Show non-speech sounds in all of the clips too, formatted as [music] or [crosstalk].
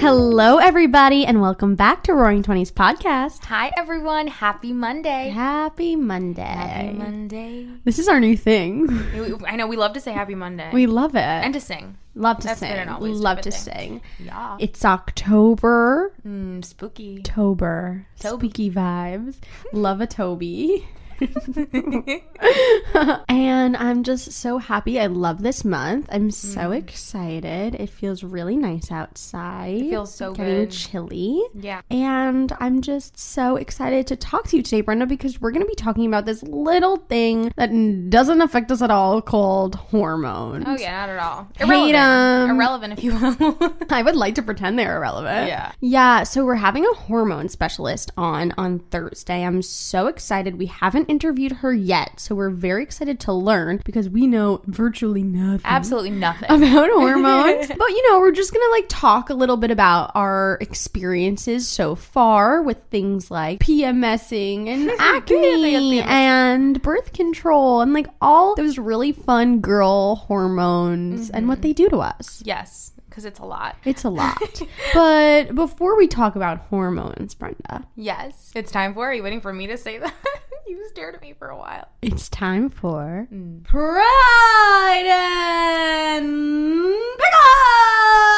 Hello, everybody, and welcome back to Roaring Twenties Podcast. Hi, everyone. Happy Monday. Happy Monday. Happy Monday. This is our new thing. I know we love to say Happy Monday. We love it. and to sing. love to that's sing. love to thing. sing. Yeah. It's October. Mm, spooky. October. Toby. Spooky vibes. [laughs] love a Toby. [laughs] and I'm just so happy. I love this month. I'm so excited. It feels really nice outside. It Mm. feels so getting good. chilly. Yeah. And I'm just so excited to talk to you today, Brenda, because we're going to be talking about this little thing that doesn't affect us at all called hormones. Oh, yeah, not at all. Hate Irrelevant, if you will. [laughs] I would like to pretend they're irrelevant. Yeah. Yeah. So we're having a hormone specialist on on Thursday. I'm so excited. We haven't interviewed her yet, so we're very excited to learn because we know virtually nothing. Absolutely nothing. about [laughs] hormones. but you know, we're just gonna like talk a little bit about our experiences so far with things like PMSing and [laughs] acne and birth control and like all those really fun girl hormones and what mm-hmm. they do to us. yes, because it's a lot. It's a lot. [laughs] but before we talk about hormones, Brenda, Yes. It's time for. Are you waiting for me to say that? [laughs] you stared at me for a while. it's time for mm. Pride and pickle.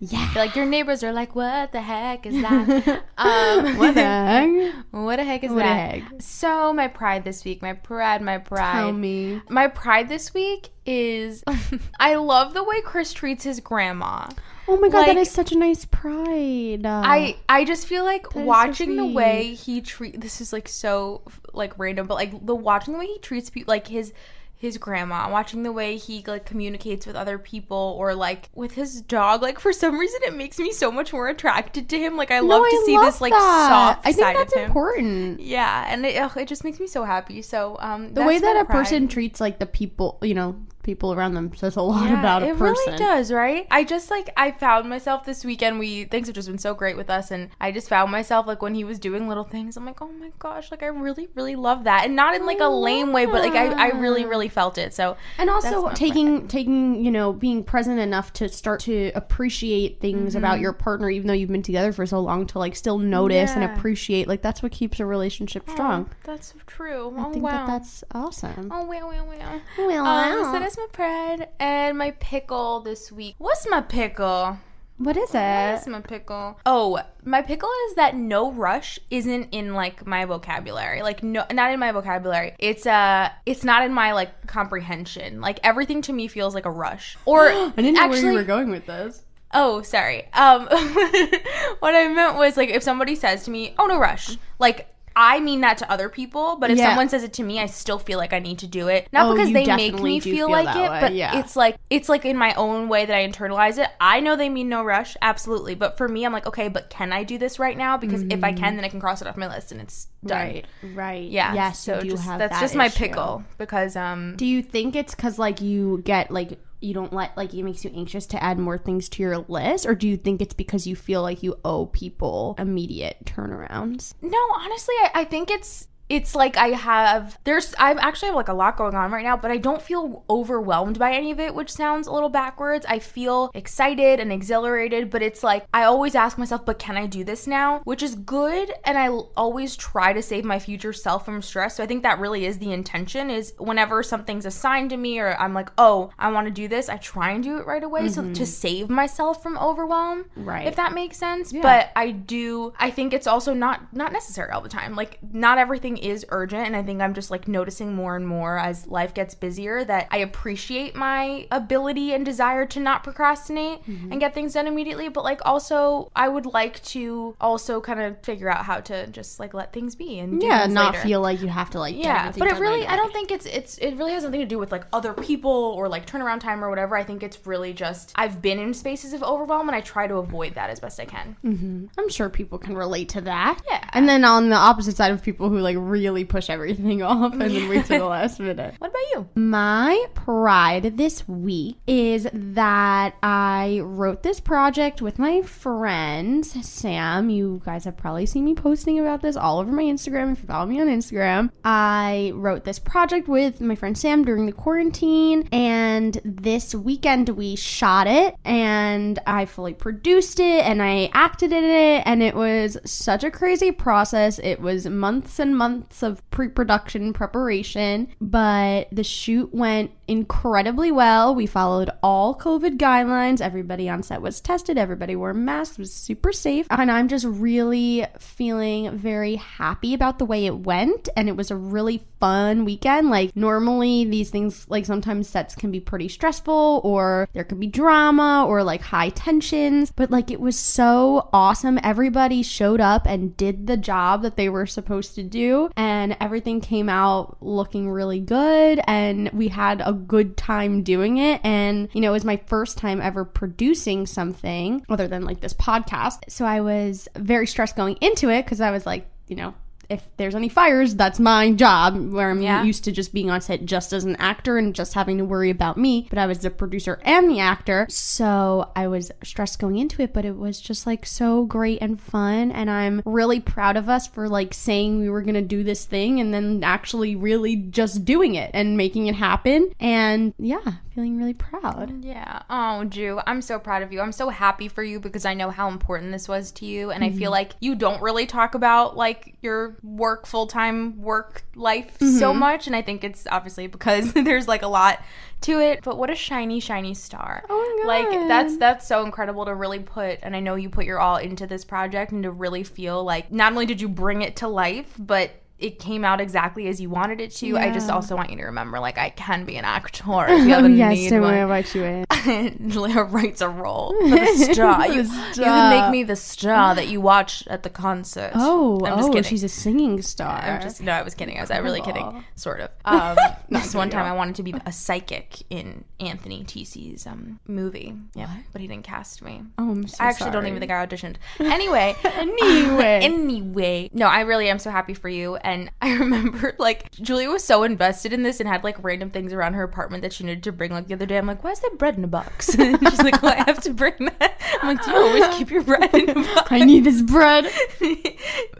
Yeah. feel like your neighbors are like, what the heck is that? [laughs] um, What the heck? what the heck is What that? heck? So my pride this week, my pride, my pride. Tell me. My pride this week is [laughs] I love the way Chris treats his grandma. Oh my god, Like- that is such a nice pride. Uh, I I just feel like is so watching the way he treat this is like so like random, but like the watching the way he treats people like his his grandma, watching the way he like communicates with other people or like with his dog, like for some reason it makes me so much more attracted to him. Like I No, love I to see love this like that. soft I think side that's of him. important. Yeah, and it, ugh, it just makes me so happy. So um, The way that a person treats like the people, you know, people around them says a lot about a it person. It really does, right? I just like I found myself this weekend. We things have just been so great with us, and I just found myself like when he was doing little things. I'm like, oh my gosh, like I really, really love that, and not in like a lame way, but like I, I really, really felt it. So And also taking taking, you know, being present enough to start to appreciate things Mm-hmm. about your partner even though you've been together for so long to like still notice and appreciate. Like that's what keeps a relationship strong. that's true. I oh think wow. that that's awesome. Oh wow, wow, wow. Well, Um, wow. that's my pride and my pickle this week. What's my pickle? what is it? What's my pickle? Oh, my pickle is that no rush isn't in like my vocabulary. Like no not in my vocabulary. It's uh it's not in my like comprehension. Like everything to me feels like a rush. [gasps] Or I didn't know actually, where you were going with this. Oh, sorry. Um [laughs] what I meant was like if somebody says to me, "Oh, no rush." Like I mean that to other people, but if Yeah. someone says it to me, I still feel like I need to do it. Not Oh, because they make me feel, feel like it, way, but yeah. it's like it's like in my own way that I internalize it. I know they mean no rush, absolutely, but for me, I'm like, okay, but can I do this right now? Because if I can, then I can cross it off my list and it's done. Right, right. Yeah. Yes, So you just, that's that just my pickle because um Do you think it's because like you get like you don't like like it makes you anxious to add more things to your list, or do you think it's because you feel like you owe people immediate turnarounds? No, honestly, I, I think it's it's like I have there's I actually have like a lot going on right now, but I don't feel overwhelmed by any of it, which sounds a little backwards. I feel excited and exhilarated, but it's like I always ask myself, but can I do this now? Which is good, and I always try to save my future self from stress. So I think that really is the intention is whenever something's assigned to me or I'm like, "Oh, I want to do this." I try and do it right away so to mm-hmm. save myself from overwhelm. Right. If that makes sense. But I do I think it's also not not necessary all the time. Like not everything is urgent and I think I'm just like noticing more and more as life gets busier that I appreciate my ability and desire to not procrastinate Mm-hmm. and get things done immediately, but like also I would like to also kind of figure out how to just like let things be and yeah, not later. feel like you have to like. Yeah, but it really, I don't think it's it's it really has nothing to do with like other people or like turnaround time or whatever. I think it's really just I've been in spaces of overwhelm and I try to avoid that as best I can. Mm-hmm. I'm sure people can relate to that. Yeah. And then on the opposite side of people who like really push everything [laughs] off and then wait till the [laughs] last minute. What about you? My pride this week is that I wrote this project with my friends. Sam, you guys have probably seen me posting about this all over my Instagram if you follow me on Instagram. I wrote this project with my friend Sam during the quarantine, and this weekend we shot it and I fully produced it and I acted in it, and it was such a crazy process. It was months and months of pre production preparation, but the shoot went incredibly well. We followed all COVID guidelines. Everybody on set was tested, everybody wore masks, it was super safe. And I'm just really feeling very happy about the way it went. And it was a really fun weekend. Like, normally, these things, like, sometimes sets can be pretty stressful, or there could be drama, or like high tensions. But, like, it was so awesome. Everybody showed up and did the job that they were supposed to do. And everything came out looking really good. And we had a good time doing it. And, you know, it was my first time ever producing something other than like this podcast. So I was very stressed going into it because I was like, you know, if there's any fires, that's my job. Where I'm Yeah. used to just being on set just as an actor and just having to worry about me. But I was the producer and the actor. So I was stressed going into it, but it was just like so great and fun. And I'm really proud of us for like saying we were going to do this thing and then actually really just doing it and making it happen. And yeah, feeling really proud. Yeah. Oh, Drew, I'm so proud of you. I'm so happy for you because I know how important this was to you. And I feel mm-hmm. like you don't really talk about like your work, full time work life so mm-hmm. much. And I think it's obviously because [laughs] there's like a lot to it. But what a shiny, shiny star. Oh my Like that's that's so incredible to really put and I know you put your all into this project and to really feel like not only did you bring it to life, but it came out exactly as you wanted it to. I just also want you to remember, like, I can be an actor if you [laughs] ever need one. invite you in. [laughs] Leah writes a role [laughs] the straw. you, The you straw. can make me the straw that you watch at the concert. Oh, I'm just oh, kidding. she's a singing star. I'm just no, I was kidding. I was really kidding, sort of. Um, this one time, I wanted to be a psychic in Anthony TC's um, movie. Yeah, but he didn't cast me. Oh, I'm so I actually don't even think I auditioned. Anyway, Anyway. anyway, no, I really am so happy for you. And [laughs] I remember like Julia was so invested in this and had like random things around her apartment that she needed to bring. Like the other day, I'm like, "Why is there bread in a box?" [laughs] And she's like, well, "I have to bring that." I'm like, "Do you always [laughs] keep your bread in a box?" I need this bread.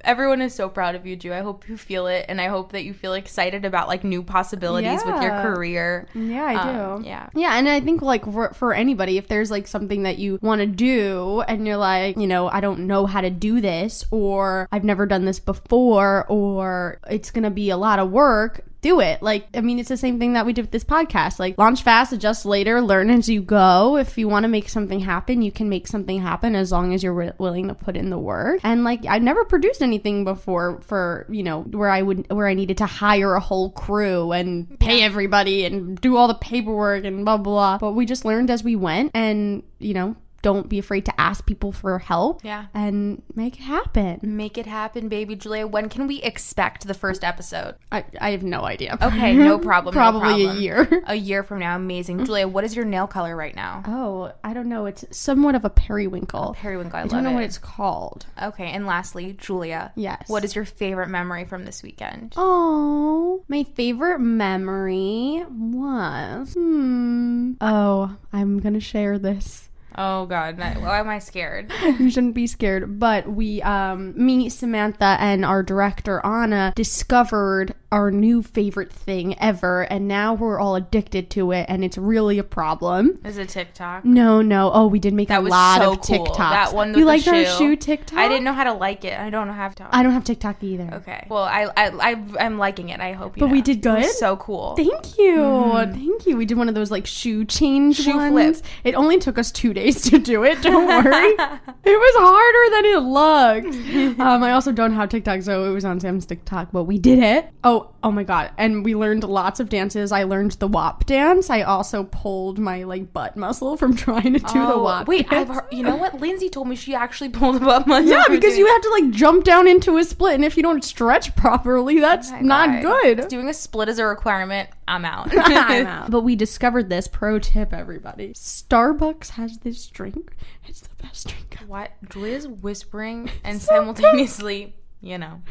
Everyone is so proud of you, Ju. I hope you feel it, and I hope that you feel excited about like new possibilities with your career. Yeah, I do. Um, yeah. Yeah, and I think like for, for anybody, if there's like something that you want to do and you're like, you know, I don't know how to do this, or I've never done this before, or it's gonna be a lot of work. Do it. Like, I mean, it's the same thing that we did with this podcast. Like, launch fast, adjust later, learn as you go. If you want to make something happen, you can make something happen as long as you're wi- willing to put in the work. And like, I've never produced anything before for, you know, where I would, where I needed to hire a whole crew and pay everybody and do all the paperwork and blah, blah, blah. But we just learned as we went and, you know, don't be afraid to ask people for help. Yeah. And make it happen. Make it happen, baby Julia. When can we expect the first episode? I, I have no idea. Okay, no [laughs] problem. no Probably a year. [laughs] A year from now, amazing. Julia, what is your nail color right now? Oh, I don't know. It's somewhat of a periwinkle. Periwinkle. I, I don't know it. what it's called. Okay, and lastly, Julia. Yes. What is your favorite memory from this weekend? Oh, my favorite memory was. Hmm. Oh, I'm gonna share this. Oh God, why am I scared? [laughs] you shouldn't be scared. But we, um, me, Samantha, and our director Anna discovered our new favorite thing ever, and now we're all addicted to it, and it's really a problem. Is it TikTok? No, no. Oh, we did make That a was lot so of cool. TikToks. That one you liked our shoe. TikTok? I didn't know how to like it. I don't have TikTok. I don't have TikTok either. Okay. Well, I I, I I'm liking it. I hope you. But we know. did It good? so cool. Thank you. Thank you. We did one of those like shoe change Shoe ones. flip. It only took us two days ways to do it. Don't worry. [laughs] it was harder than it looked. Um, I also don't have TikTok, so it was on Sam's TikTok, but we did it. Oh, oh my god! And we learned lots of dances. I learned the WAP dance. I also pulled my like butt muscle from [laughs] trying to do the Oh, WAP. Wait, I've dance. heard, you know what? Lindsay told me she actually pulled him up muscle. Yeah, because doing you have to like jump down into a split, and if you don't stretch properly, that's not Right. good. Doing a split is a requirement. I'm out. [laughs] I'm [laughs] out. But we discovered this pro tip, everybody. Starbucks has this drink. It's the best drink. ever. what? Julia's whispering and So simultaneously, you know.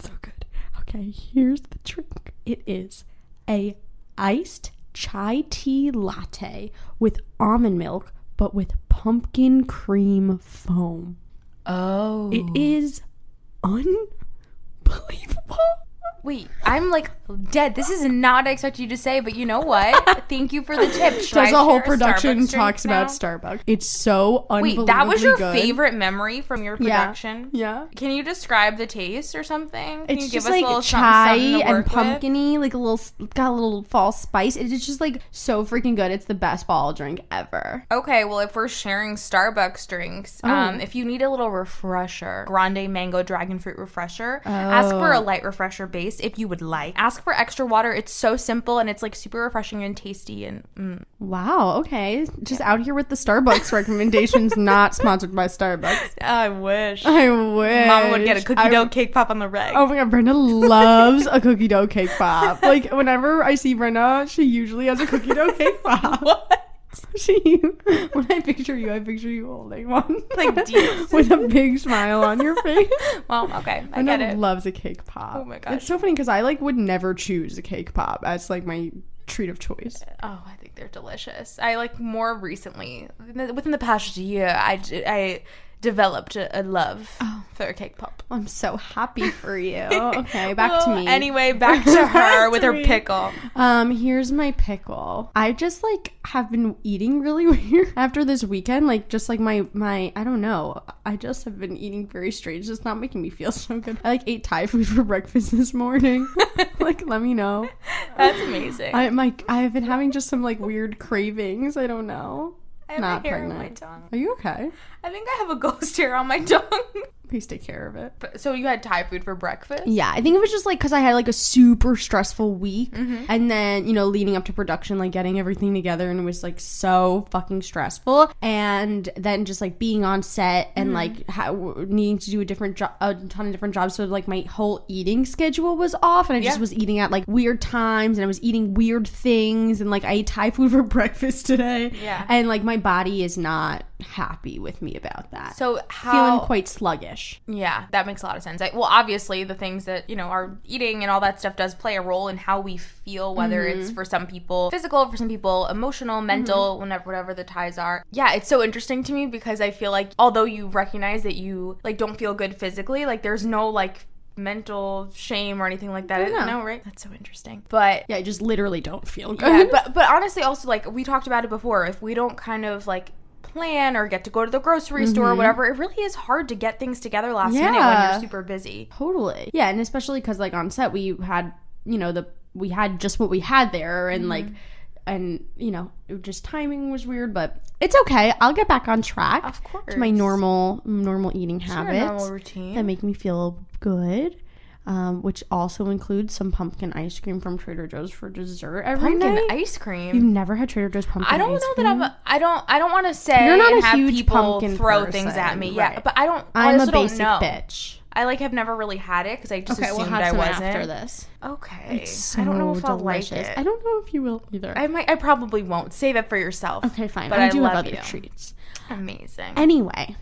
So good. Okay, here's the drink. It is a iced chai tea latte with almond milk, but with pumpkin cream foam. Oh. It is unbelievable. Wait, I'm like dead. This is not what I expected you to say, but you know what? [laughs] Thank you for the tip. Should Does I a whole share production Starbucks talks about now? Starbucks. It's so unbelievably Wait, that was your good. favorite memory from your Yeah. production? Yeah. Can you describe the taste or something? Can It's you just give us like a little chai something, something to and work with? pumpkiny, like a little got a little fall spice. It's just like so freaking good. It's the best ball drink ever. Okay, well, if we're sharing Starbucks drinks, Oh. um, if you need a little refresher, grande mango dragon fruit refresher, ask for Oh. a light refresher base if you would like. Ask for extra water. It's so simple and it's like super refreshing and tasty. And mm. Wow. Okay. Just out here with the Starbucks recommendations. [laughs] not sponsored by Starbucks. I wish I wish. Mama would get a cookie I- dough cake pop on the reg. Oh my god, Brenda loves a [laughs] cookie dough cake pop. Like whenever I see Brenda, she usually has a cookie dough cake [laughs] pop. what? She [laughs] when I picture you, I picture you holding one. Like [laughs] deep. with a big smile on your [laughs] face. Well, okay, I Brenda get it. loves a cake pop. Oh my gosh. It's so funny because I like would never choose a cake pop as like my treat of choice. Uh, oh, I think they're delicious. I like more recently, within the past year, I, I developed a, a love Oh. for a cake pop. I'm so happy for you. [laughs] Okay, back to me. Anyway, back to [laughs] her with to her me. pickle. Um, here's my pickle. I just like have been eating really [laughs] weird after this weekend. Like just like my my I don't know. I just have been eating very strange. It's not making me feel so good. I like ate Thai food for breakfast this morning. like let me know. That's amazing. I my I've been having just some like weird cravings. I don't know. I have not pregnant. my tongue. Are you okay? I think I have a ghost hair on my [laughs] tongue. Please take care of it. But- so you had Thai food for breakfast? Yeah, I think it was just like because I had like a super stressful week, Mm-hmm. and then you know leading up to production, like getting everything together, and it was like so fucking stressful. And then just like being on set and Mm-hmm. like how, needing to do a different job, a ton of different jobs. So like my whole eating schedule was off, and I just Yeah. was eating at like weird times, and I was eating weird things, and like I ate Thai food for [laughs] breakfast today. Yeah. and like my body is not happy with me about that. So how feeling quite sluggish. Yeah, that makes a lot of sense. I, well, obviously, the things that, you know, our eating and all that stuff does play a role in how we feel, whether it's Mm-hmm. for some people physical, for some people emotional, mental, whenever, whatever the ties are. Yeah, it's so interesting to me because I feel like although you recognize that you, like, don't feel good physically, like, there's no, like, mental shame or anything like that. no. No, right? That's so interesting. But Yeah, I just literally don't feel good. yeah, but but honestly, also like we talked about it before. If we don't kind of like plan or get to go to the grocery store or whatever, it really is hard to get things together last minute when you're super busy. Totally. Yeah, and especially because like on set we had you know the we had just what we had there and mm-hmm. like and you know it just timing was weird but it's okay i'll get back on track Of course. to my normal normal eating habits normal routine. that make me feel good um, which also includes some pumpkin ice cream from trader joe's for dessert every pumpkin night. ice cream. you've never had trader joe's pumpkin ice cream? I don't ice know cream? that I'm. A, I don't. I don't want to say You're not and a have huge pumpkin throw person, things at me. Yeah, but I don't. I i'm a also basic don't know. bitch I like have never really had it because I just okay we'll assumed have I wasn't. after this Okay. it's I don't know so if I'll delicious. like it. i don't know if you will either I might. I probably won't. Save it for yourself. okay fine But i I do have other you. treats Amazing. Anyway,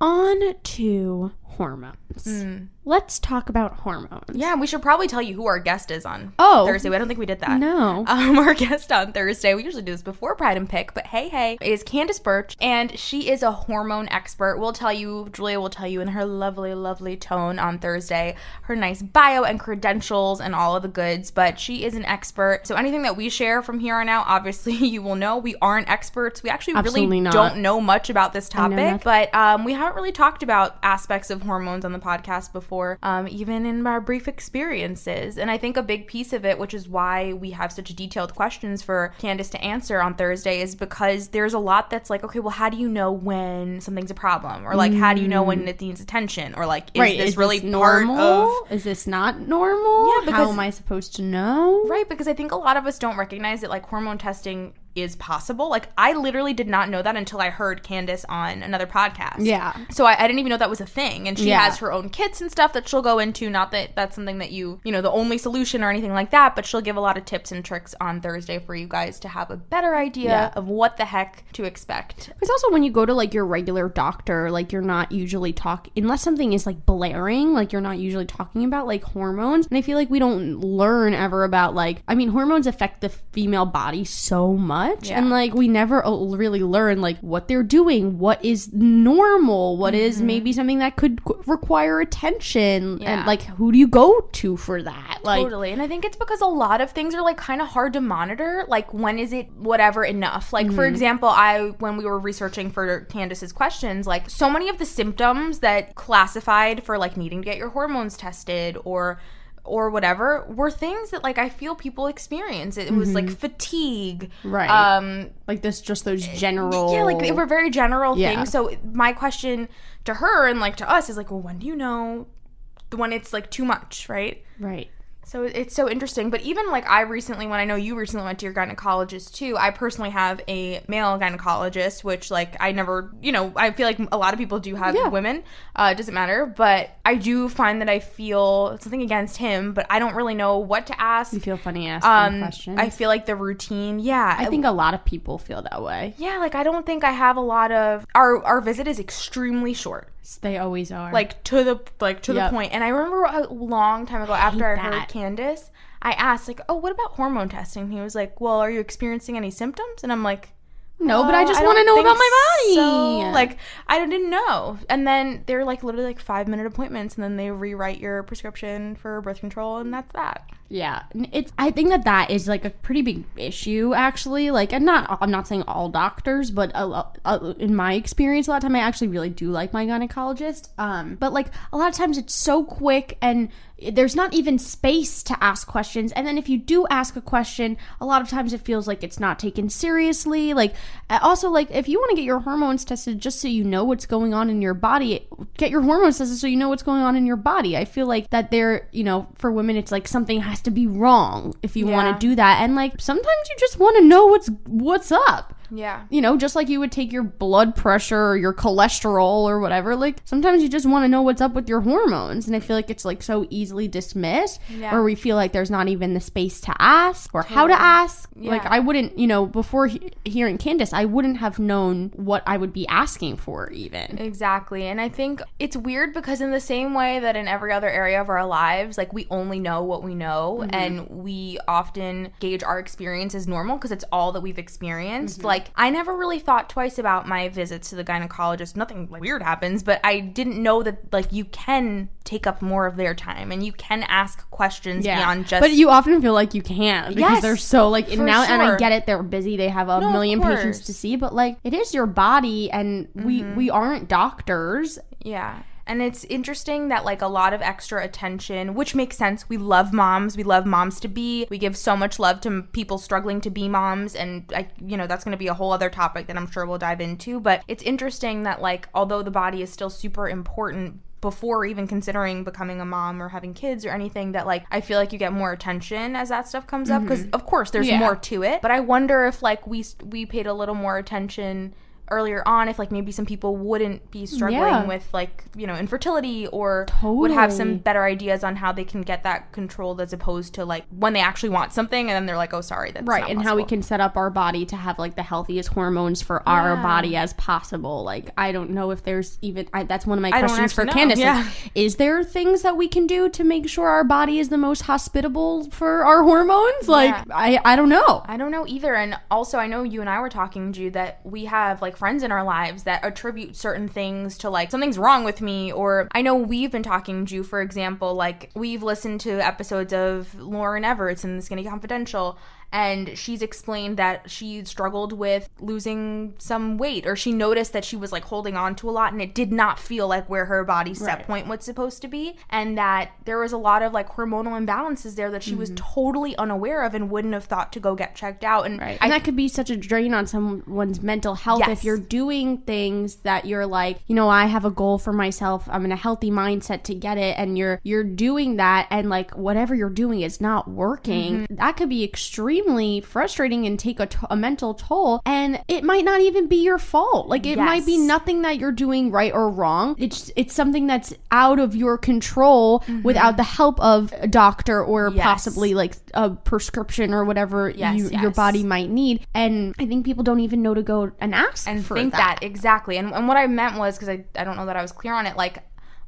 on to hormones. Let's talk about hormones. Yeah, we should probably tell you who our guest is on Oh. Thursday. I don't think we did that. No. Um, [laughs] our guest on Thursday, we usually do this before Pride and Pick, but hey, hey, is Candace Birch, and she is a hormone expert. We'll tell you, Julia will tell you in her lovely, lovely tone on Thursday, her nice bio and credentials and all of the goods, but she is an expert. So anything that we share from here on out, obviously, [laughs] you will know we aren't experts. We actually Absolutely really not. don't know much about this topic, but um, we haven't really talked about aspects of hormones on the podcast before, um, even in our brief experiences. And I think a big piece of it, which is why we have such detailed questions for Candace to answer on Thursday, is because there's a lot that's like, okay, well, how do you know when something's a problem, or like, how do you know when it needs attention, or like, is right, this is really this part normal? of is this not normal? Yeah, How because- am I supposed to know? Right, because I think a lot of us don't recognize that like hormone testing is possible. Like I literally did not know that until I heard Candace on another podcast. Yeah. So I, I didn't even know that was a thing. And she Yeah. has her own kits and stuff that she'll go into. Not that that's something that you, you know, the only solution or anything like that, but she'll give a lot of tips and tricks on Thursday for you guys to have a better idea Yeah. of what the heck to expect. It's also when you go to like your regular doctor, like you're not usually talk unless something is like blaring, like you're not usually talking about like hormones. And I feel like we don't learn ever about like I mean hormones affect the female body so much Yeah. and like we never really learn like what they're doing, what is normal, what is maybe something that could qu- require attention Yeah. and like who do you go to for that? Like totally. And I think it's because a lot of things are like kind of hard to monitor. Like when is it whatever enough? Like Mm-hmm. for example, I when we were researching for Candace's questions, like so many of the symptoms that classified for like needing to get your hormones tested or or whatever were things that like I feel people experience. It was like fatigue. Mm-hmm. Right. Um like this just those general yeah, like they were very general Yeah. things. So my question to her and like to us is like, well, when do you know when it's like too much, right? right. So it's so interesting. But even like I recently, when I know you recently went to your gynecologist too, I personally have a male gynecologist, which like I never, you know, I feel like a lot of people do have Yeah. women. Uh, it doesn't matter. But I do find that I feel something against him, but I don't really know what to ask. You feel funny asking Um, questions. I feel like the routine, yeah. I think a lot of people feel that way. yeah, like I don't think I have a lot of our our visit is extremely short. They always are. like to the like to Yep. the point. And I remember a long time ago after I heard. Candace, I asked like, "Oh, what about hormone testing?" He was like, "Well, are you experiencing any symptoms?" And I'm like, no, but I "Uh, just want to know about my body. so." Like I didn't know. And then they're like literally like five minute appointments, and then they rewrite your prescription for birth control, and that's that. Yeah, it's. I think that that is like a pretty big issue, actually. Like, and not. I'm not saying all doctors, but a, a, in my experience, a lot of time I actually really do like my gynecologist. Um, but like a lot of times it's so quick and there's not even space to ask questions. And then if you do ask a question, a lot of times it feels like it's not taken seriously. Like, also, like if you want to get your hormones tested just so you know what's going on in your body, get your hormones tested so you know what's going on in your body. I feel like that there, you know, for women, it's like something has to be wrong if you Yeah. want to do that. And like sometimes you just want to know what's what's up Yeah. you know, just like you would take your blood pressure or your cholesterol or whatever, like sometimes you just want to know what's up with your hormones. And I feel like it's like so easily dismissed, Yeah. or we feel like there's not even the space to ask or how to ask. Like, I wouldn't, you know, before he- hearing Candace, I wouldn't have known what I would be asking for, even. Exactly. And I think it's weird because, in the same way that in every other area of our lives, like we only know what we know mm-hmm. and we often gauge our experience as normal because it's all that we've experienced. Mm-hmm. Like, I never really thought twice about my visits to the gynecologist. Nothing like, weird happens, but I didn't know that, like, you can take up more of their time and you can ask questions beyond just. but you often feel like you can't because Yes, they're so like and for now and I get it they're busy they have a No, million patients. Mm-hmm. to see but like it is your body and we we aren't doctors Yeah. And it's interesting that like a lot of extra attention, which makes sense. We love moms. We love moms to be. We give so much love to people struggling to be moms and I you know, that's going to be a whole other topic that I'm sure we'll dive into, but it's interesting that like although the body is still super important before even considering becoming a mom or having kids or anything that like I feel like you get more attention as that stuff comes up because mm-hmm. of course there's Yeah. more to it but I wonder if like we we paid a little more attention earlier on if like maybe some people wouldn't be struggling Yeah. with like you know infertility or would have some better ideas on how they can get that controlled as opposed to like when they actually want something and then they're like oh sorry that's right and how we can set up our body to have like the healthiest hormones for our body as possible like i don't know if there's even I, that's one of my I questions for know, candace like, yeah. [laughs] is there things that we can do to make sure our body is the most hospitable for our hormones like Yeah. i i don't know I don't know either. And also, I know you and I were talking, Jude, that we have like friends in our lives that attribute certain things to like something's wrong with me. Or I know we've been talking, Jude, for example, like we've listened to episodes of Lauren Evarts and the Skinny Confidential. And she's explained that she struggled with losing some weight or she noticed that she was like holding on to a lot and it did not feel like where her body set Right. point was supposed to be and that there was a lot of like hormonal imbalances there that she was totally unaware of and wouldn't have thought to go get checked out and Right. I And that could be such a drain on someone's mental health Yes. if you're doing things that you're like, you know, I have a goal for myself. I'm in a healthy mindset to get it and you're you're doing that and like whatever you're doing is not working. Mm-hmm. That could be extremely frustrating and take a, t- a mental toll and it might not even be your fault. Like it might be nothing that you're doing right or wrong. It's it's something that's out of your control without the help of a doctor or Mm-hmm. Yes. possibly like a prescription or whatever Yes, you, your body might need. And I think people don't even know to go and ask and for think that. that. exactly and, and what i meant was because I, I don't know that i was clear on it like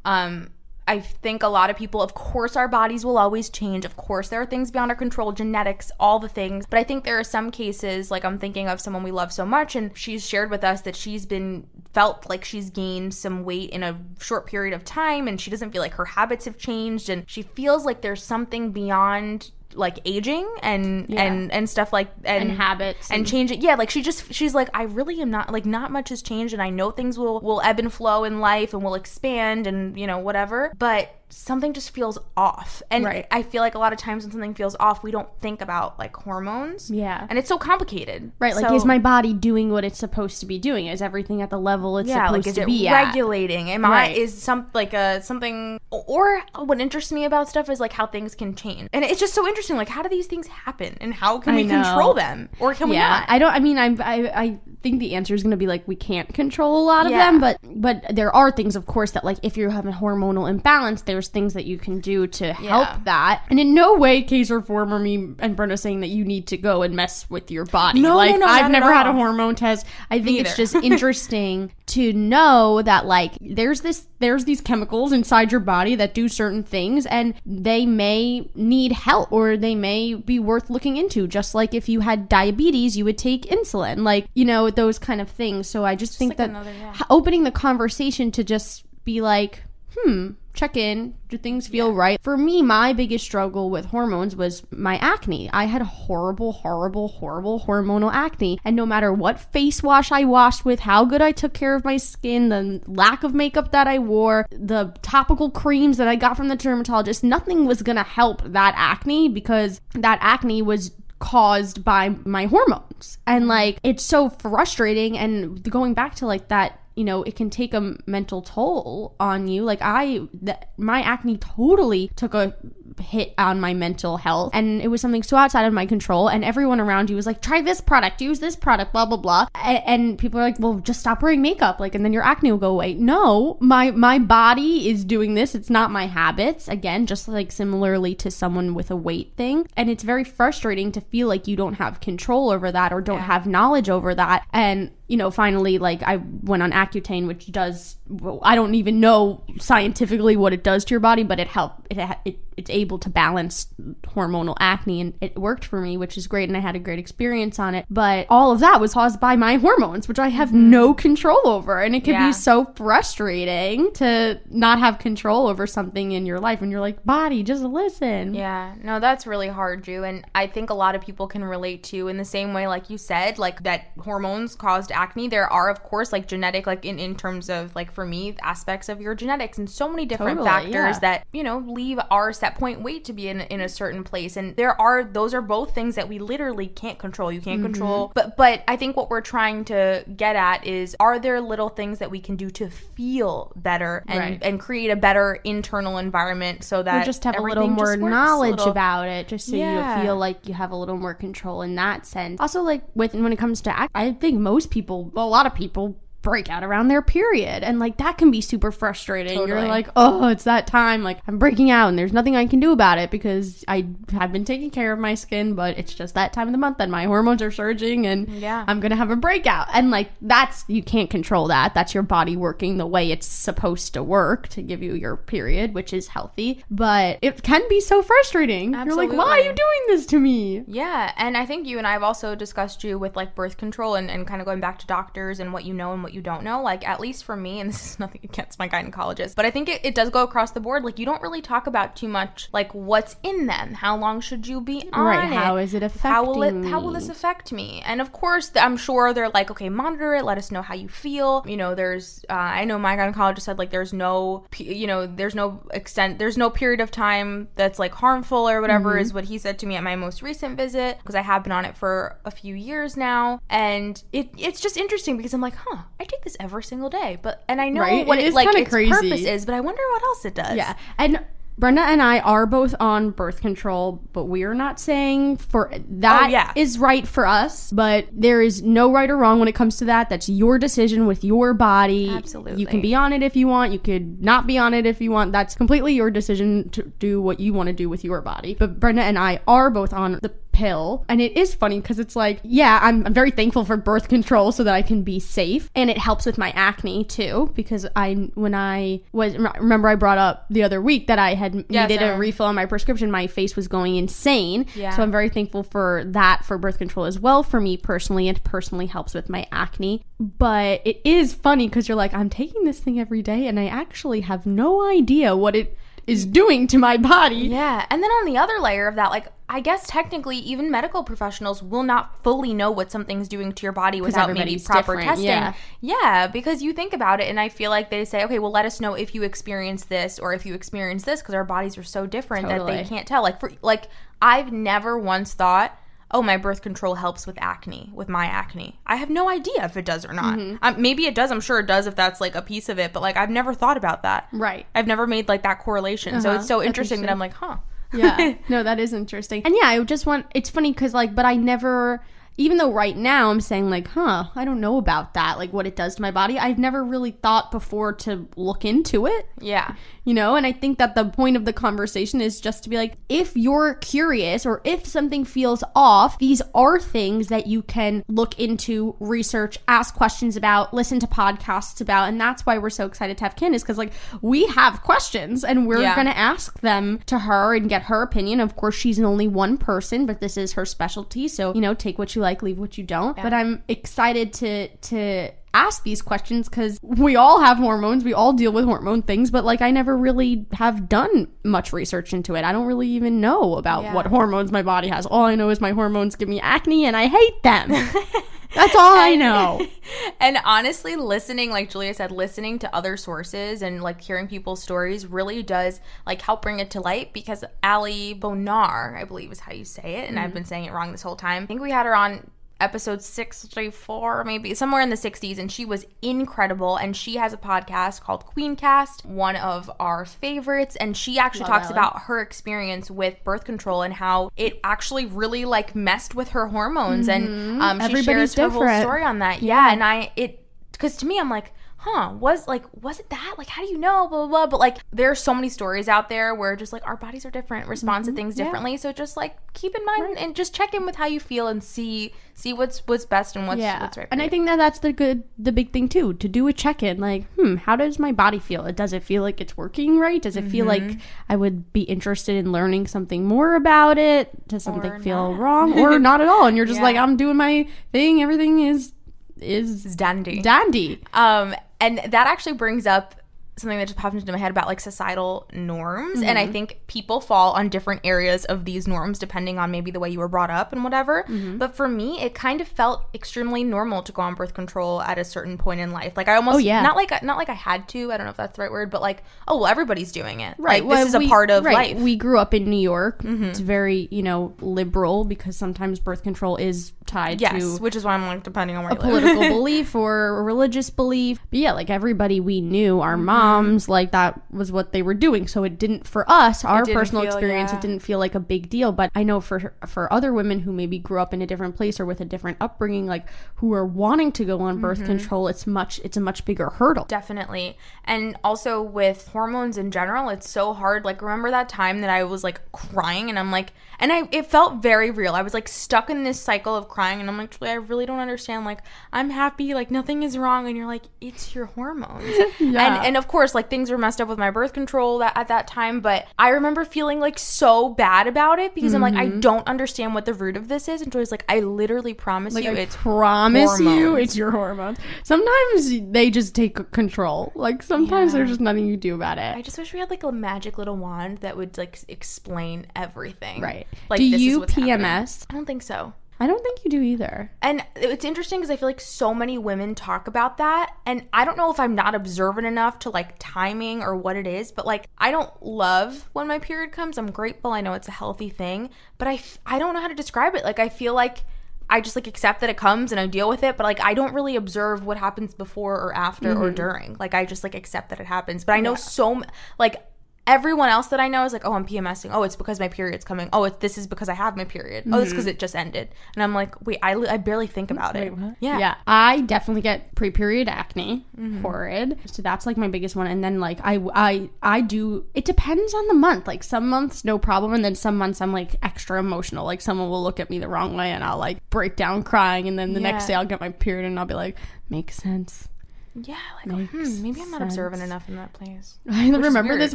um I think a lot of people, of course, our bodies will always change. Of course, there are things beyond our control, genetics, all the things. But I think there are some cases, like I'm thinking of someone we love so much, and she's shared with us that she's been felt like she's gained some weight in a short period of time, and she doesn't feel like her habits have changed, and she feels like there's something beyond like aging and and and stuff like and, And habits and and- change it. Yeah, like she just she's like I really am not like not much has changed and I know things will will ebb and flow in life and will expand and you know whatever, but something just feels off. And Right. I feel like a lot of times when something feels off, we don't think about like hormones. Yeah. And it's so complicated. Right, like So- is my body doing what it's supposed to be doing? Is everything at the level it's yeah, supposed like is to it be at? regulating? Am Right. I is some like a something or what interests me about stuff is like how things can change. And it's just so interesting like how do these things happen and how can I we know. control them or can we not? I don't. I mean, I, I I think the answer is going to be like we can't control a lot of Yeah. them, but but there are things, of course, that like if you have a hormonal imbalance, there's things that you can do to help that. And in no way, case or form, are me and Brenda saying that you need to go and mess with your body. No, no, like no, not I've never had a hormone test. I think it's just [laughs] interesting to know that like there's this there's these chemicals inside your body that do certain things and they may need help or they may be worth looking into just like if you had diabetes you would take insulin like you know those kind of things so i just think like that another- yeah. opening the conversation to just be like hmm check in do things feel right? For me my biggest struggle with hormones was my acne. I had horrible horrible horrible hormonal acne. And no matter what face wash i washed with how good i took care of my skin the lack of makeup that i wore the topical creams that i got from the dermatologist nothing was gonna help that acne because that acne was caused by my hormones. And like it's so frustrating. And going back to like that you know it can take a mental toll on you. Like i th- my acne totally took a hit on my mental health. And it was something so outside of my control. And everyone around you was like try this product. Use this product blah blah blah. And, and people are like well just stop wearing makeup. Like and then your acne will go away. No my my body is doing this. It's not my habits. Again just like similarly to someone with a weight thing. And it's very frustrating to feel like you don't have control over that or don't have knowledge over that. And you know finally like i went on accutane which does I don't even know scientifically what it does to your body but it helped it, it it's able to balance hormonal acne and it worked for me which is great and i had a great experience on it but all of that was caused by my hormones which i have mm-hmm. no control over and it can Yeah. be so frustrating to not have control over something in your life and you're like body just listen Yeah, no, that's really hard, Drew. And I think a lot of people can relate to in the same way, like you said, like that hormones caused acne. There are, of course, like genetic, like in, in terms of, like for me, aspects of your genetics and so many different Totally, factors yeah. that, you know, leave our set point weight to be in, in a certain place. And there are, those are both things that we literally can't control. You Mm-hmm. can't control. But, but I think what we're trying to get at is are there little things that we can do to feel better and, Right. and create a better internal environment so that or just have a little more just works a knowledge little- about it just so Yeah. you feel like you have a little more control in that sense also like with when it comes to act i think most people a lot of people break out around their period. And like that can be super frustrating. You're like oh it's that time. Like i'm breaking out and there's nothing i can do about it because i have been taking care of my skin but it's just that time of the month and my hormones are surging and Yeah. i'm gonna have a breakout. And like that's you can't control that. That's your body working the way it's supposed to work to give you your period which is healthy. But it can be so frustrating. You're like why are you doing this to me? Yeah, and I think you and I have also discussed you with like birth control and, and kind of going back to doctors and what you know and what you you don't know. Like, at least for me, and this is [laughs] nothing against my gynecologist, but I think it, it does go across the board. Like, you don't really talk about too much, like, what's in them. How long should you be on Right, it? how is it How will it, affecting how will this affect me? And of course, I'm sure they're like, okay, monitor it. Let us know how you feel. You know, there's, uh, I know my gynecologist said, like, there's no, you know, there's no extent, there's no period of time that's like harmful or whatever, Mm-hmm. is what he said to me at my most recent visit, because I have been on it for a few years now. And it it's just interesting because I'm like, huh, I take this every single day. But, and I know Right? what It it, is like, its crazy. purpose is, but I wonder what else it does. Yeah. And Brenda and I are both on birth control, but we are not saying for that is Oh, yeah. right for us. But there is no right or wrong when it comes to that. That's your decision with your body. Absolutely. You can be on it if you want. You could not be on it if you want. That's completely your decision to do what you want to do with your body. But Brenda and I are both on the pill. And it is funny because it's like yeah I'm, I'm very thankful for birth control so that i can be safe. And it helps with my acne too because i when i was remember i brought up the other week that i had Yes, needed a refill on my prescription. My face was going insane. Yeah. so i'm very thankful for that for birth control as well for me personally It personally helps with my acne. But it is funny because you're like i'm taking this thing every day and i actually have no idea what it is doing to my body Yeah. And then on the other layer of that, like, I guess technically, even medical professionals will not fully know what something's doing to your body without maybe proper different, testing. yeah. Yeah, because you think about it, and I feel like they say, okay, well, let us know if you experience this or if you experience this, because our bodies are so different that they can't tell. Like, for like, I've never once thought. Oh, my birth control helps with acne, with my acne. I have no idea if it does or not. Mm-hmm. Um, maybe it does. I'm sure it does if that's like a piece of it. But like, I've never thought about that. Right. I've never made like that correlation. So Uh-huh. it's so That's interesting that. I'm like, huh. yeah [laughs] no that is interesting and yeah i just want it's funny because like but i never even though right now i'm saying like huh i don't know about that like what it does to my body i've never really thought before to look into it Yeah. You know? And i think that the point of the conversation is just to be like if you're curious or if something feels off these are things that you can look into research ask questions about listen to podcasts about. And that's why we're so excited to have candace because like we have questions and we're Yeah. gonna ask them to her and get her opinion. Of course she's only one person but this is her specialty. So you know take what you like leave what you don't. But i'm excited to to ask these questions because we all have hormones we all deal with hormone things but like i never really have done much research into it. I don't really even know about Yeah. what hormones my body has. All i know is my hormones give me acne and i hate them. [laughs] That's all i know. [laughs] And honestly, listening, like Julia said, listening to other sources and like hearing people's stories really does like help bring it to light because Ali Bonar, I believe is how you say it, and I've mm. been saying it wrong this whole time. I think we had her on episode 64 maybe somewhere in the 60s and she was incredible. And she has a podcast called queencast one of our favorites. And she actually talks about her experience with birth control and how it actually really like messed with her hormones. And um, she Everybody's shares her whole story on that. Yeah. And i it because to me i'm like huh was like was it that? Like how do you know? Blah blah blah. But like there are so many stories out there where just like our bodies are different respond Mm-hmm. to things differently. So just like keep in mind and just check in with how you feel and see see what's what's best and what's yeah. what's right for and i think that that's the good the big thing too to do a check-in. Like hmm how does my body feel? It does it feel like it's working right? Does it feel Mm-hmm. like i would be interested in learning something more about it? Does something Or feel not. wrong or [laughs] not at all? And you're just Yeah. like i'm doing my thing. Everything is is dandy. dandy. Um, and that actually brings up something that just popped into my head about like societal norms. And I think people fall on different areas of these norms depending on maybe the way you were brought up and whatever. But for me, it kind of felt extremely normal to go on birth control at a certain point in life. Like I almost, Oh, yeah. not like not like I had to. I don't know if that's the right word, but like, oh well, everybody's doing it. Right. Like, well, this is a part of right. life. Mm-hmm. We grew up in New York. It's very, you know, liberal because sometimes birth control is tied yes, to which is why I'm like depending on where a political [laughs] belief or religious belief. But yeah, like everybody we knew, our Mm-hmm. Moms, like that was what they were doing. So it didn't for us, our personal feel- experience, yeah. it didn't feel like a big deal. But I know for for other women who maybe grew up in a different place or with a different upbringing, like who are wanting to go on birth Mm-hmm. control, it's much it's a much bigger hurdle. Definitely. And also with hormones in general, it's so hard. Like remember that time that I was like crying and I'm like and I it felt very real. I was like stuck in this cycle of crying and I'm like, I really don't understand. Like I'm happy, like nothing is wrong and you're like, it's your hormones. [laughs] Yeah. And and of course, like things were messed up with my birth control that, at that time, but I remember feeling like so bad about it because I'm like, Mm-hmm. I don't understand what the root of this is. And Joy's like, I literally promise Like you, I it's promise you, it's your hormones. Sometimes they just take control. Like sometimes there's just nothing you do about it. I just wish we had like a magic little wand that would like explain everything. Right. Like, do this is you what's happening. PMS? I don't think so. I don't think you do either. And it's interesting because I feel like so many women talk about that. And I don't know if I'm not observant enough to like timing or what it is, but like I don't love when my period comes. I'm grateful. I know it's a healthy thing, but I, f- I don't know how to describe it. Like I feel like I just like accept that it comes and I deal with it, but like I don't really observe what happens before or after or mm-hmm. during. Like I just like accept that it happens. But I know so m- like everyone else that I know is like, oh, I'm PMSing. Oh, it's because my period's coming. Oh, it's this is because I have my period. Oh, it's because it just ended. And I'm like, wait, I, I barely think about it. Yeah. Yeah, I definitely get pre-period acne, Mm-hmm. horrid. So that's like my biggest one. And then like I I I do. It depends on the month. Like some months no problem, and then some months I'm like extra emotional. Like someone will look at me the wrong way, and I'll like break down crying. And then the next day I'll get my period, and I'll be like, makes sense. Yeah. Like, hmm, maybe I'm not observant enough in that place. [laughs] I remember this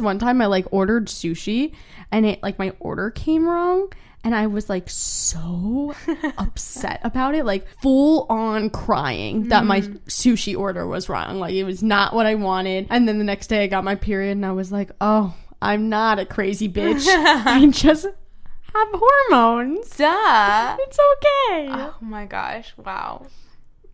one time I like ordered sushi, and it like my order came wrong. And I was like so [laughs] upset about it, like full on crying that my Mm. sushi order was wrong. Like it was not what I wanted. And then the next day I got my period and I was like, oh, I'm not a crazy bitch. [laughs] I just have hormones. Duh. It's okay. Oh my gosh. Wow.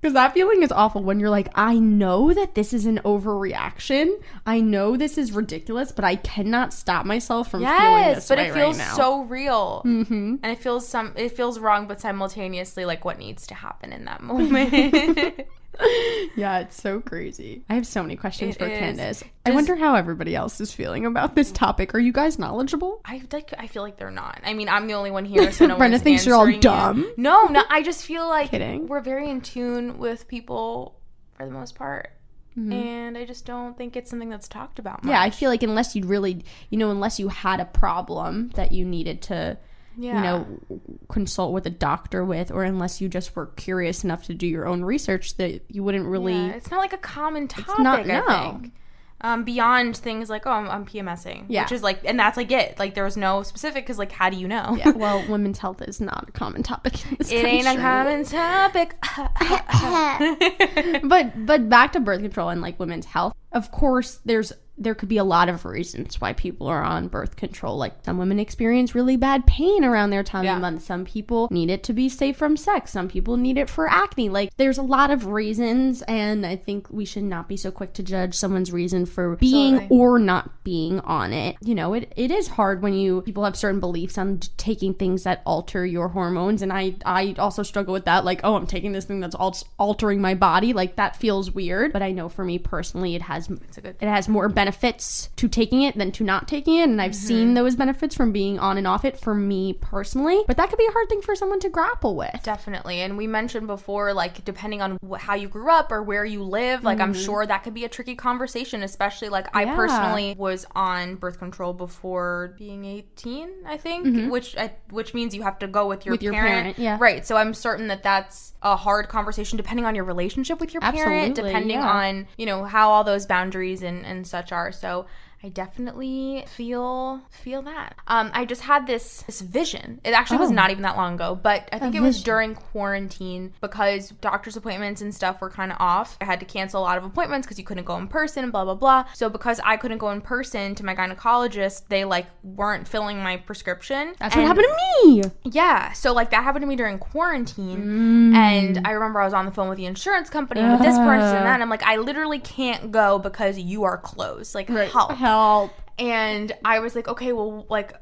Because that feeling is awful when you're like, I know that this is an overreaction. I know this is ridiculous, but I cannot stop myself from feeling Yes, this but way it feels right so real, mm-hmm. and it feels some. It feels wrong, but simultaneously like what needs to happen in that [laughs] moment. [laughs] yeah, it's so crazy. I have so many questions It for is. Candace. I wonder how everybody else is feeling about this topic. Are you guys knowledgeable? I like. I feel like they're not. I mean, I'm the only one here, so no [laughs] Brenna thinks you're all dumb. No, no. I just feel like Kidding. we're very in tune with people for the most part, and I just don't think it's something that's talked about. Much. Mm-hmm. Yeah, I feel like unless you'd really, you know, unless you had a problem that you needed to, Yeah. you know, consult with a doctor with, or unless you just were curious enough to do your own research, that you wouldn't really. Yeah, it's not like a common topic. not- I no. think. Um, beyond things like oh I'm, I'm PMSing, Yeah. which is like, and that's like it. Like there was no specific because like how do you know? Yeah, well, [laughs] women's health is not a common topic. In this It ain't a common topic. [laughs] [laughs] but but back to birth control and like women's health. Of course, there's there could be a lot of reasons why people are on birth control. Like some women experience really bad pain around their time Yeah. of month. Some people need it to be safe from sex. Some people need it for acne. Like there's a lot of reasons, and I think we should not be so quick to judge someone's reason for being Absolutely. or not being on it. You know, it, it is hard when you people have certain beliefs on taking things that alter your hormones, and I I also struggle with that. Like, oh, I'm taking this thing that's al- altering my body. Like that feels weird. But I know for me personally, it has a good it has more benefits to taking it than to not taking it, and I've seen those benefits from being on and off it for me personally. But that could be a hard thing for someone to grapple with. Definitely. And we mentioned before, like, depending on wh- how you grew up or where you live, like, I'm sure that could be a tricky conversation, especially, like, I Mm-hmm. Yeah. personally was on birth control before being 18, I think, which I, which means you have to go with your, Mm-hmm. With your parent. parent, yeah. Right. So I'm certain that that's a hard conversation depending on your relationship with your parent, Absolutely, depending yeah. on, you know, how all those boundaries and, and such are. So I definitely feel feel that. Um, I just had this this vision. It actually was Oh. not even that long ago, but I think A it was vision. during quarantine because doctor's appointments and stuff were kind of off. I had to cancel a lot of appointments because you couldn't go in person blah blah blah. So because I couldn't go in person to my gynecologist, they like weren't filling my prescription. That's what happened to me. yeah, so like that happened to me during quarantine, Mm. and I remember I was on the phone with the insurance company and with this person and that. And I'm like, I literally can't go because you are closed. Like, help. Help. And I was like, okay, well, like,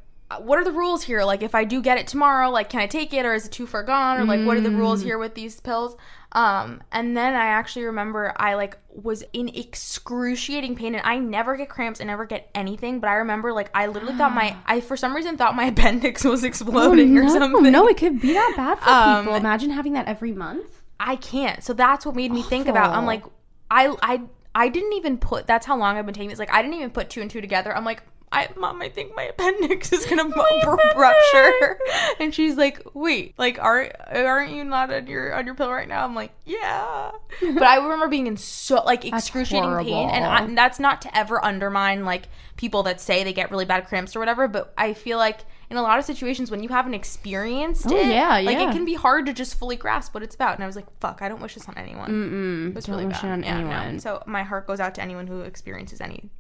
what are the rules here? Like, if I do get it tomorrow, like, can I take it or is it too far gone? Or like, what are the rules here with these pills? Um, and then I actually remember I like was in excruciating pain and I never get cramps, I never get anything, but I remember like I literally thought my [gasps] I for some reason thought my [laughs] appendix was exploding or no, something. no, it could be that bad for Um, people. Imagine having that every month. I can't. So that's what made me think about. I'm like, I I I didn't even put. That's how long I've been taking this. Like I didn't even put two and two together. I'm like, I, mom, I think my [laughs] appendix is gonna bu- rupture. [laughs] And she's like, wait, like, aren't aren't you not on your on your pill right now? I'm like, yeah. But I remember being in so like excruciating pain, and, I, and that's not to ever undermine like people that say they get really bad cramps or whatever. But I feel like in a lot of situations when you haven't experienced Oh, it, yeah, like yeah. it can be hard to just fully grasp what it's about. And I was like, fuck, I don't wish this on anyone. Mm-mm, it don't really wish it bad. on Yeah, no. anyone. So my heart goes out to anyone who experiences any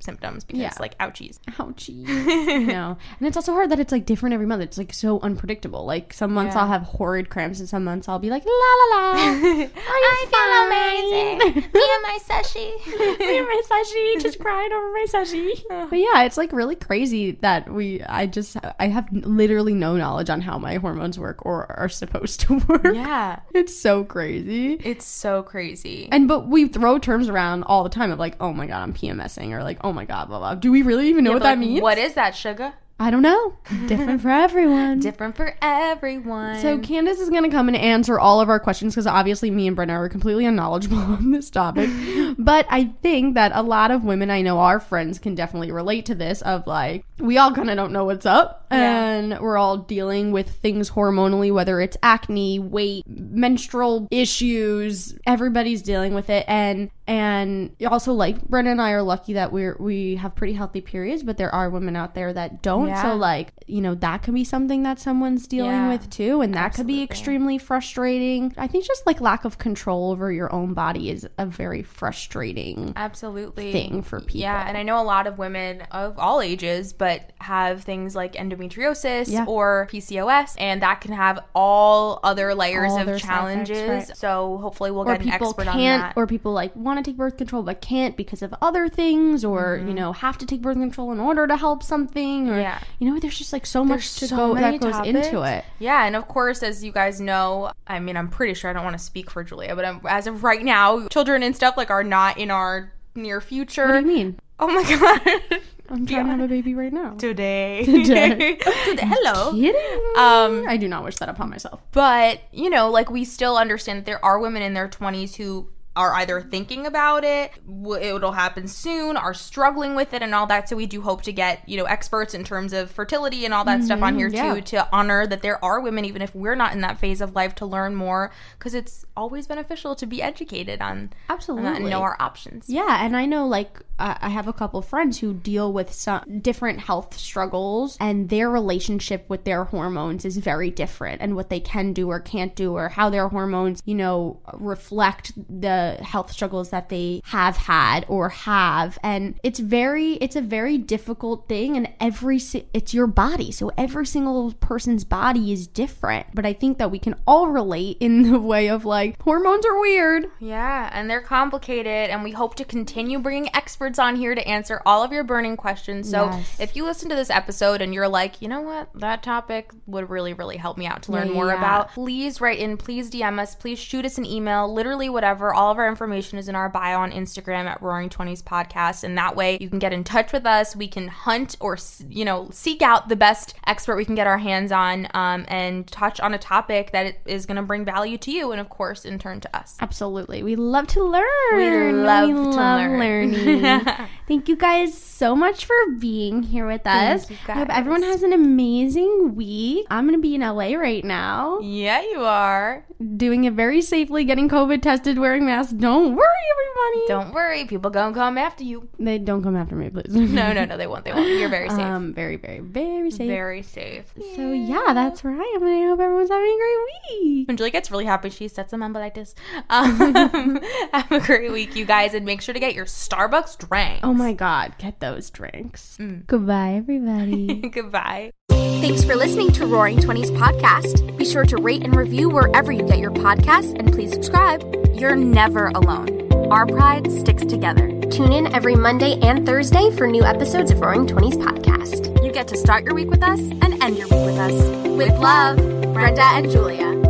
symptoms because Yeah. like ouchies. Ouchie. [laughs] no. And it's also hard that it's like different every month. It's like so unpredictable. Like some months Yeah. I'll have horrid cramps and some months I'll be like, la la la. [laughs] I feel amazing. Me and my sashi. [laughs] Me and my sashi, just crying over my sashi. But yeah, it's like really crazy that we, I just, I have literally no knowledge on how my hormones work or are supposed to work. yeah, It's so crazy. it's so crazy. And but we throw terms around all the time of like, oh my god, I'm PMSing or like, oh Oh my god, blah blah. Do we really even know what that like, means? What is that, sugar? I don't know. Different for [laughs] everyone. Different for everyone. So Candace is going to come and answer all of our questions because obviously me and Brenna are completely unknowledgeable [laughs] on this topic. [laughs] but I think that a lot of women I know, our friends, can definitely relate to this. Of like, we all kind of don't know what's up, Yeah. and we're all dealing with things hormonally, whether it's acne, weight, menstrual issues. Everybody's dealing with it, and and also like Brenna and I are lucky that we're we have pretty healthy periods, but there are women out there that don't. Yeah. So like, you know, that can be something that someone's dealing Yeah. with too and that could be extremely frustrating i think just like lack of control over your own body is a very frustrating absolutely thing for people. Yeah, and I know a lot of women of all ages, but have things like endometriosis Yeah. or PCOS, and that can have all other layers All of challenges. effects, right. So hopefully we'll or get an people expert on can't that. or people like want to take birth control but can't because of other things or Mm-hmm. you know have to take birth control in order to help something or Yeah. you know there's just like so much to so go that goes into it Yeah, and of course, as you guys know, I mean, I'm pretty sure I don't want to speak for Julia, but um as of right now, children and stuff like are not in our near future. what do you mean Oh my [laughs] god. I'm trying to have a baby right now Today. [laughs] Today. [laughs] Today. Hello. kidding Um, i do not wish that upon myself but you know like we still understand that there are women in their 20s who are either thinking about it it'll happen soon are struggling with it and all that so we do hope to get you know experts in terms of fertility and all that stuff on mm-hmm. here yeah. too to honor that there are women even if we're not in that phase of life to learn more because it's always beneficial to be educated on on Absolutely. and know our options Yeah, and I know like I I have a couple friends who deal with some different health struggles, and their relationship with their hormones is very different, and what they can do or can't do, or how their hormones, you know, reflect the health struggles that they have had or have, and it's very, it's a very difficult thing, and every si- it's your body, so every single person's body is different, but I think that we can all relate in the way of like hormones are weird. Yeah, and they're complicated, and we hope to continue bringing experts on here to answer all of your burning questions. So, Yes. if you listen to this episode and you're like, you know what, that topic would really, really help me out to learn Yeah, more yeah. about, please write in, please DM us, please shoot us an email, literally whatever. All of our information is in our bio on Instagram at Roaring Twenties Podcast, and that way you can get in touch with us. We can hunt or you know seek out the best expert we can get our hands on, um, and touch on a topic that is going to bring value to you, and of course, in turn to us. Absolutely. We love to learn. We love to learn. learning. [laughs] Thank you guys so much for being here with us. you, I hope everyone has an amazing week. I'm going to be in LA right now, Yeah, you are. doing it very safely, getting COVID tested, wearing masks. Don't worry, everybody. Don't worry, people gonna come after you. They don't come after me, please. [laughs] No, no, no, they won't. They won't. You're very safe. Um, very, very, very safe. very safe. so yeah, that's right. I mean, I hope everyone's having a great week. When Julie gets really happy, she sets a member like this. Um, [laughs] have a great week, you guys, and make sure to get your Starbucks drink. Oh my God, get those drinks. Goodbye, everybody. [laughs] Goodbye. Thanks for listening to Roaring Twenties podcast. Be sure to rate and review wherever you get your podcasts, and please subscribe. You're never alone. Our pride sticks together. Tune in every Monday and Thursday for new episodes of Roaring Twenties podcast. You get to start your week with us and end your week with us. With love, Brenna and Julia.